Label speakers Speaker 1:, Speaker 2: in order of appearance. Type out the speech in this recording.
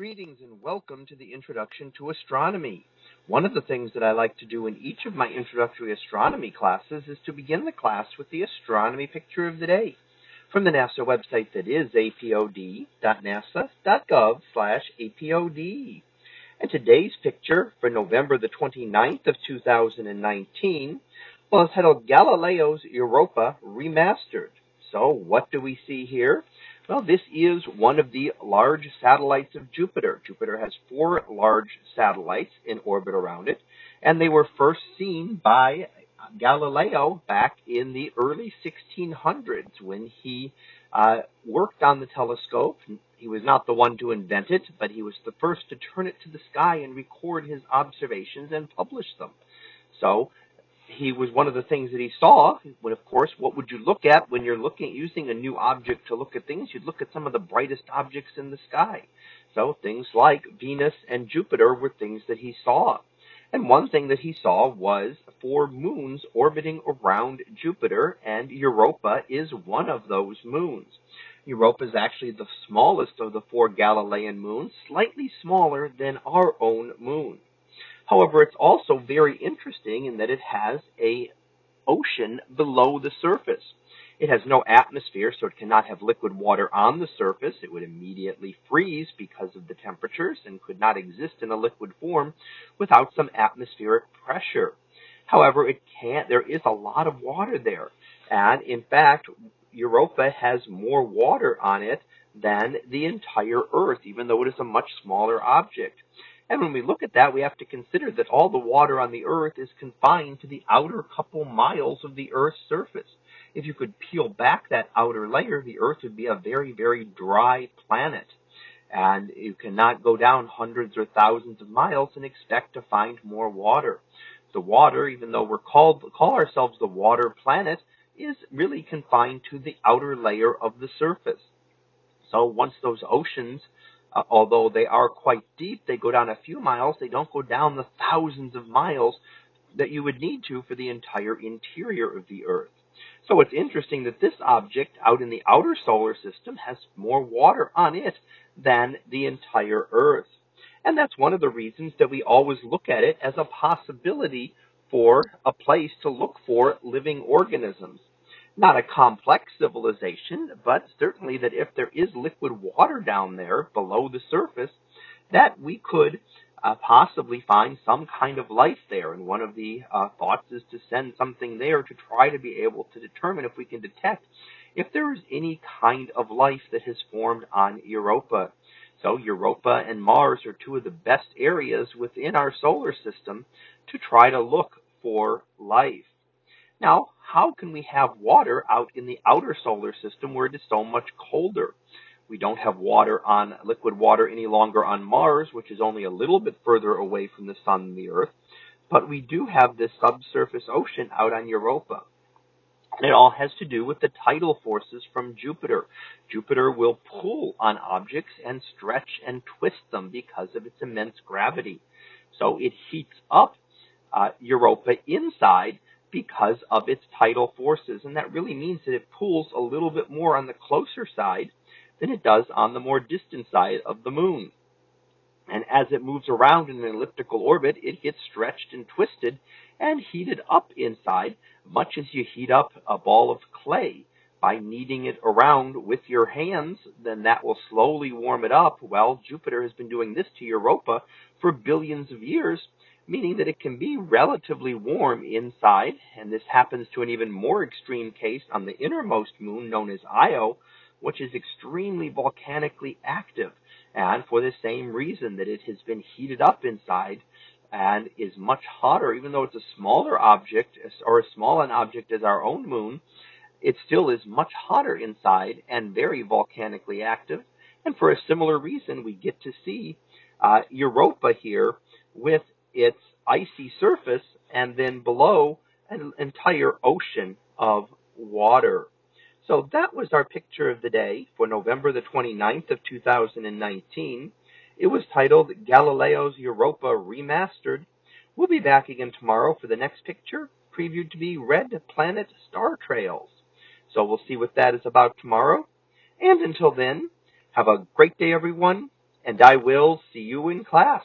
Speaker 1: Greetings and welcome to the introduction to astronomy. One of the things that I like to do in each of my introductory astronomy classes is to begin the class with the astronomy picture of the day from the NASA website that is apod.nasa.gov slash apod. And today's picture for November the 29th of 2019 well, it's titled Galileo's Europa Remastered. So what do we see here? Well, this is one of the large satellites of Jupiter. Jupiter has four large satellites in orbit around it, and they were first seen by Galileo back in the early 1600s when he uh, worked on the telescope. He was not the one to invent it, but he was the first to turn it to the sky and record his observations and publish them. So he was one of the things that he saw. When, of course, what would you look at when you're looking using a new object to look at things? You'd look at some of the brightest objects in the sky. So things like Venus and Jupiter were things that he saw. And one thing that he saw was four moons orbiting around Jupiter, and Europa is one of those moons. Europa is actually the smallest of the four Galilean moons, slightly smaller than our own moon. However, it's also very interesting in that it has a ocean below the surface. It has no atmosphere, so it cannot have liquid water on the surface. It would immediately freeze because of the temperatures and could not exist in a liquid form without some atmospheric pressure. However, it can't, there is a lot of water there. And in fact, Europa has more water on it than the entire Earth, even though it is a much smaller object. And when we look at that, we have to consider that all the water on the Earth is confined to the outer couple miles of the Earth's surface. If you could peel back that outer layer, the Earth would be a very, very dry planet. And you cannot go down hundreds or thousands of miles and expect to find more water. The water, even though we're called, call ourselves the water planet, is really confined to the outer layer of the surface. So once those oceans uh, although they are quite deep, they go down a few miles. They don't go down the thousands of miles that you would need to for the entire interior of the Earth. So it's interesting that this object out in the outer solar system has more water on it than the entire Earth. And that's one of the reasons that we always look at it as a possibility for a place to look for living organisms not a complex civilization, but certainly that if there is liquid water down there below the surface, that we could uh, possibly find some kind of life there. And one of the uh, thoughts is to send something there to try to be able to determine if we can detect if there is any kind of life that has formed on Europa. So Europa and Mars are two of the best areas within our solar system to try to look for life. Now, how can we have water out in the outer solar system where it is so much colder? We don't have water on liquid water any longer on Mars, which is only a little bit further away from the sun than the Earth, but we do have this subsurface ocean out on Europa. And it all has to do with the tidal forces from Jupiter. Jupiter will pull on objects and stretch and twist them because of its immense gravity. So it heats up uh, Europa inside, because of its tidal forces. And that really means that it pulls a little bit more on the closer side than it does on the more distant side of the moon. And as it moves around in an elliptical orbit, it gets stretched and twisted and heated up inside, much as you heat up a ball of clay by kneading it around with your hands, then that will slowly warm it up. Well, Jupiter has been doing this to Europa for billions of years, meaning that it can be relatively warm inside, and this happens to an even more extreme case on the innermost moon known as Io, which is extremely volcanically active, and for the same reason that it has been heated up inside and is much hotter, even though it's a smaller object or as small an object as our own moon, it still is much hotter inside and very volcanically active. And for a similar reason, we get to see uh, Europa here with its icy surface and then below an entire ocean of water. So that was our picture of the day for November the 29th of 2019. It was titled Galileo's Europa Remastered. We'll be back again tomorrow for the next picture, previewed to be Red Planet Star Trails. So we'll see what that is about tomorrow. And until then, have a great day, everyone, and I will see you in class.